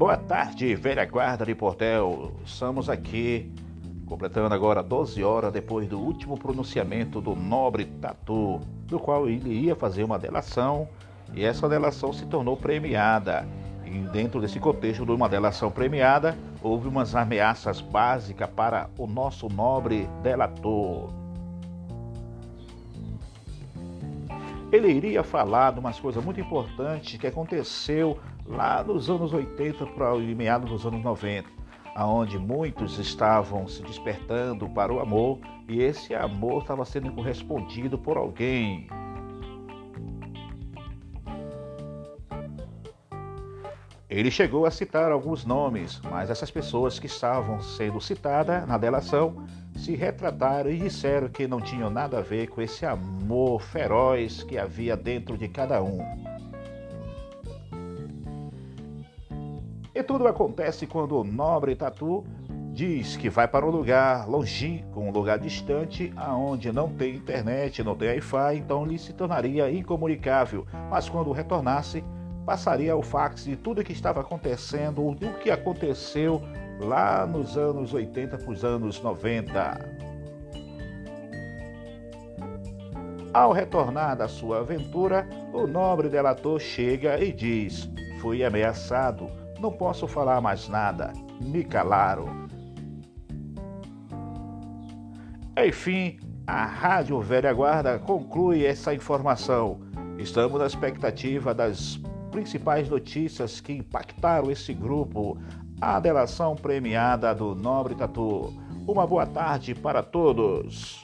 Boa tarde, velha guarda de Portel. Estamos aqui completando agora 12 horas depois do último pronunciamento do nobre Tatu, do qual ele ia fazer uma delação e essa delação se tornou premiada. E dentro desse contexto de uma delação premiada, houve umas ameaças básicas para o nosso nobre delator. Ele iria falar de umas coisas muito importantes que aconteceu lá nos anos 80 para o meados dos anos 90, aonde muitos estavam se despertando para o amor e esse amor estava sendo correspondido por alguém. Ele chegou a citar alguns nomes, mas essas pessoas que estavam sendo citadas na delação se retrataram e disseram que não tinham nada a ver com esse amor feroz que havia dentro de cada um. E tudo acontece quando o nobre Tatu diz que vai para um lugar longínquo, um lugar distante, aonde não tem internet, não tem Wi-Fi, então ele se tornaria incomunicável. Mas quando retornasse, passaria o fax de tudo que estava acontecendo, do que aconteceu lá nos anos 80 para os anos 90. Ao retornar da sua aventura, o nobre delator chega e diz: Fui ameaçado, não posso falar mais nada, me calaram. Enfim, a Rádio Velha Guarda conclui essa informação. Estamos na expectativa das principais notícias que impactaram esse grupo a delação premiada do Nobre Tatu. Uma boa tarde para todos.